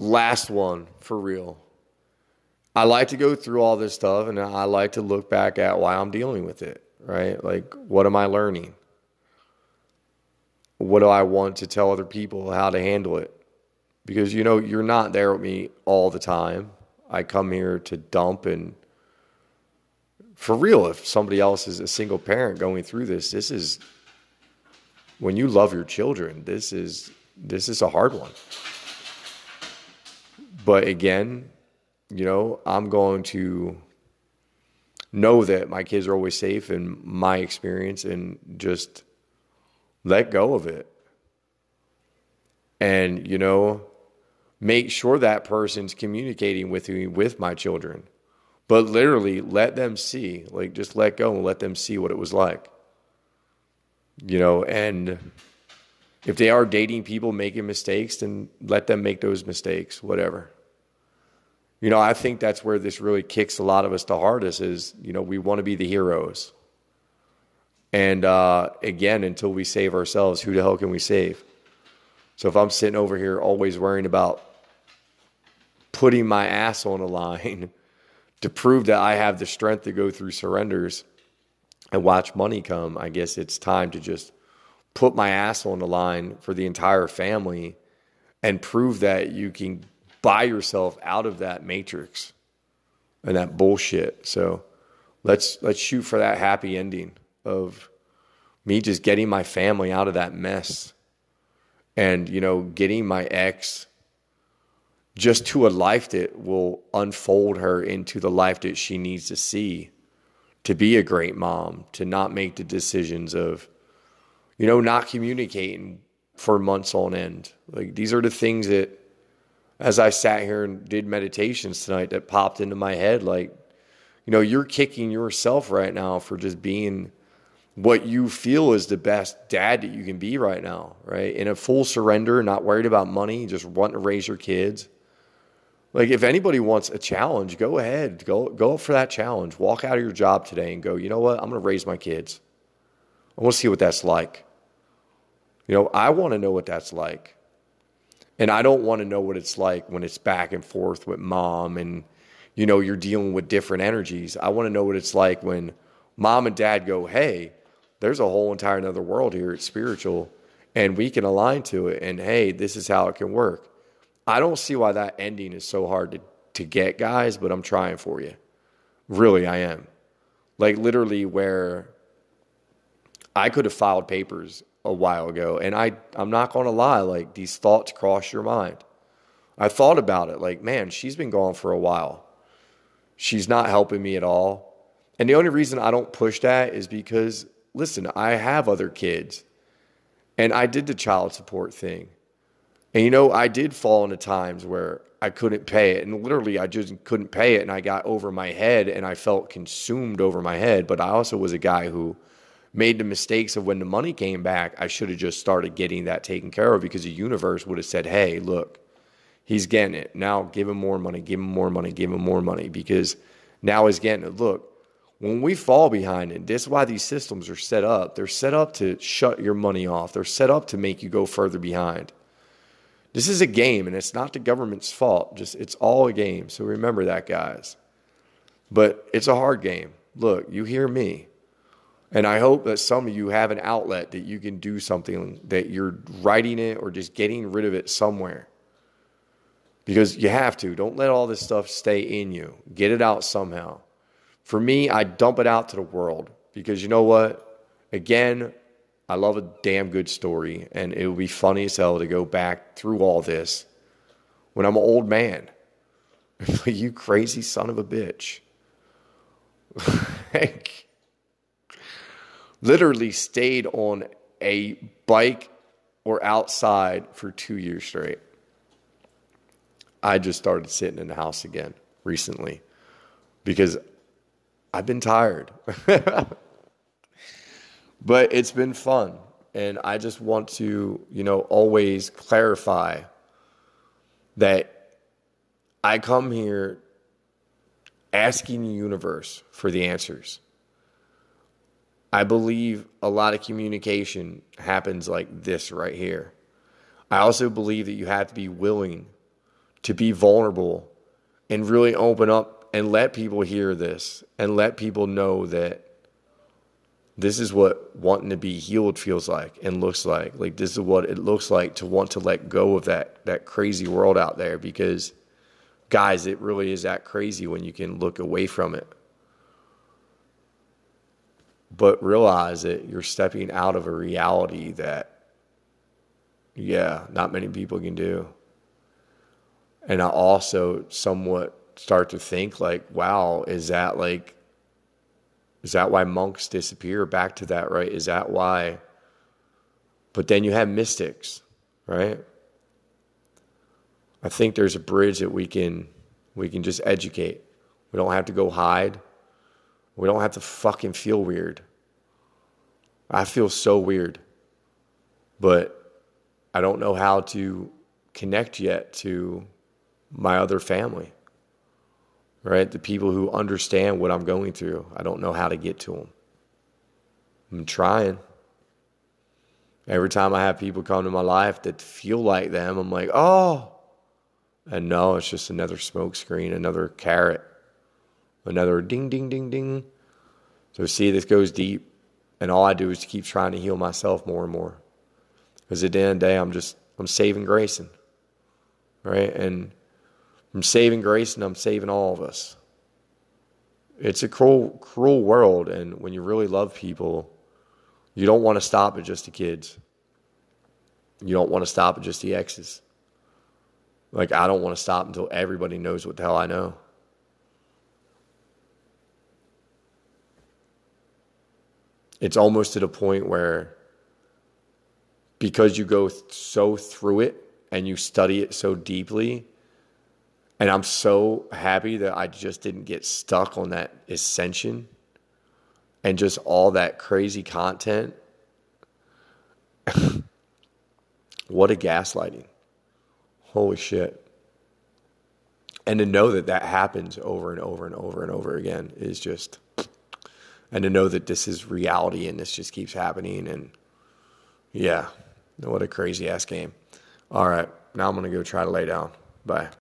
last one for real. I like to go through all this stuff and I like to look back at why I'm dealing with it, right? Like, what am I learning? What do I want to tell other people how to handle it? Because, you know, you're not there with me all the time. I come here to dump and for real, if somebody else is a single parent going through this, this is when you love your children, this is this is a hard one. But again, you know, I'm going to know that my kids are always safe in my experience and just let go of it. And, you know, make sure that person's communicating with me with my children. But literally let them see, like just let go and let them see what it was like. You know, and if they are dating people making mistakes, then let them make those mistakes, whatever. You know, I think that's where this really kicks a lot of us the hardest is, you know, we want to be the heroes. And uh, again, until we save ourselves, who the hell can we save? So if I'm sitting over here always worrying about putting my ass on a line to prove that I have the strength to go through surrenders and watch money come, I guess it's time to just put my ass on the line for the entire family and prove that you can buy yourself out of that matrix and that bullshit. So let's let's shoot for that happy ending of me just getting my family out of that mess and you know getting my ex just to a life that will unfold her into the life that she needs to see to be a great mom, to not make the decisions of, you know, not communicating for months on end. Like these are the things that as I sat here and did meditations tonight that popped into my head like, you know, you're kicking yourself right now for just being what you feel is the best dad that you can be right now, right? In a full surrender, not worried about money, just wanting to raise your kids. Like if anybody wants a challenge, go ahead. Go go for that challenge. Walk out of your job today and go, you know what? I'm gonna raise my kids. I want to see what that's like. You know, I want to know what that's like. And I don't want to know what it's like when it's back and forth with mom and, you know, you're dealing with different energies. I want to know what it's like when mom and dad go, hey, there's a whole entire another world here. It's spiritual and we can align to it. And hey, this is how it can work. I don't see why that ending is so hard to, to get, guys, but I'm trying for you. Really, I am. Like, literally, where I could have filed papers a while ago. And I, I'm not going to lie, like these thoughts cross your mind. I thought about it like, man, she's been gone for a while. She's not helping me at all. And the only reason I don't push that is because, listen, I have other kids and I did the child support thing. And you know, I did fall into times where I couldn't pay it. And literally, I just couldn't pay it. And I got over my head and I felt consumed over my head. But I also was a guy who, made the mistakes of when the money came back, I should have just started getting that taken care of because the universe would have said, hey, look, he's getting it. Now give him more money, give him more money, give him more money because now he's getting it. Look, when we fall behind it, this is why these systems are set up. They're set up to shut your money off, they're set up to make you go further behind. This is a game and it's not the government's fault. Just it's all a game. So remember that, guys. But it's a hard game. Look, you hear me. And I hope that some of you have an outlet that you can do something that you're writing it or just getting rid of it somewhere. Because you have to. Don't let all this stuff stay in you. Get it out somehow. For me, I dump it out to the world because you know what? Again, I love a damn good story, and it would be funny as hell to go back through all this when I'm an old man. you crazy son of a bitch. literally stayed on a bike or outside for two years straight. I just started sitting in the house again recently because I've been tired. but it's been fun. And I just want to, you know, always clarify that I come here asking the universe for the answers. I believe a lot of communication happens like this right here. I also believe that you have to be willing to be vulnerable and really open up and let people hear this and let people know that this is what wanting to be healed feels like and looks like. Like this is what it looks like to want to let go of that that crazy world out there because guys, it really is that crazy when you can look away from it. But realize that you're stepping out of a reality that yeah, not many people can do. And I also somewhat start to think like, wow, is that like is that why monks disappear? Back to that, right? Is that why? But then you have mystics, right? I think there's a bridge that we can we can just educate. We don't have to go hide. We don't have to fucking feel weird. I feel so weird. But I don't know how to connect yet to my other family right? The people who understand what I'm going through. I don't know how to get to them. I'm trying. Every time I have people come to my life that feel like them, I'm like, oh. And no, it's just another smokescreen, another carrot, another ding, ding, ding, ding. So, see, this goes deep. And all I do is keep trying to heal myself more and more. Because at the end of the day, I'm just, I'm saving Grayson. Right? And I'm saving grace and I'm saving all of us. It's a cruel, cruel world, and when you really love people, you don't want to stop at just the kids. You don't want to stop at just the exes. Like, I don't want to stop until everybody knows what the hell I know. It's almost to the point where, because you go so through it and you study it so deeply, and I'm so happy that I just didn't get stuck on that ascension and just all that crazy content. what a gaslighting. Holy shit. And to know that that happens over and over and over and over again is just, and to know that this is reality and this just keeps happening. And yeah, what a crazy ass game. All right, now I'm going to go try to lay down. Bye.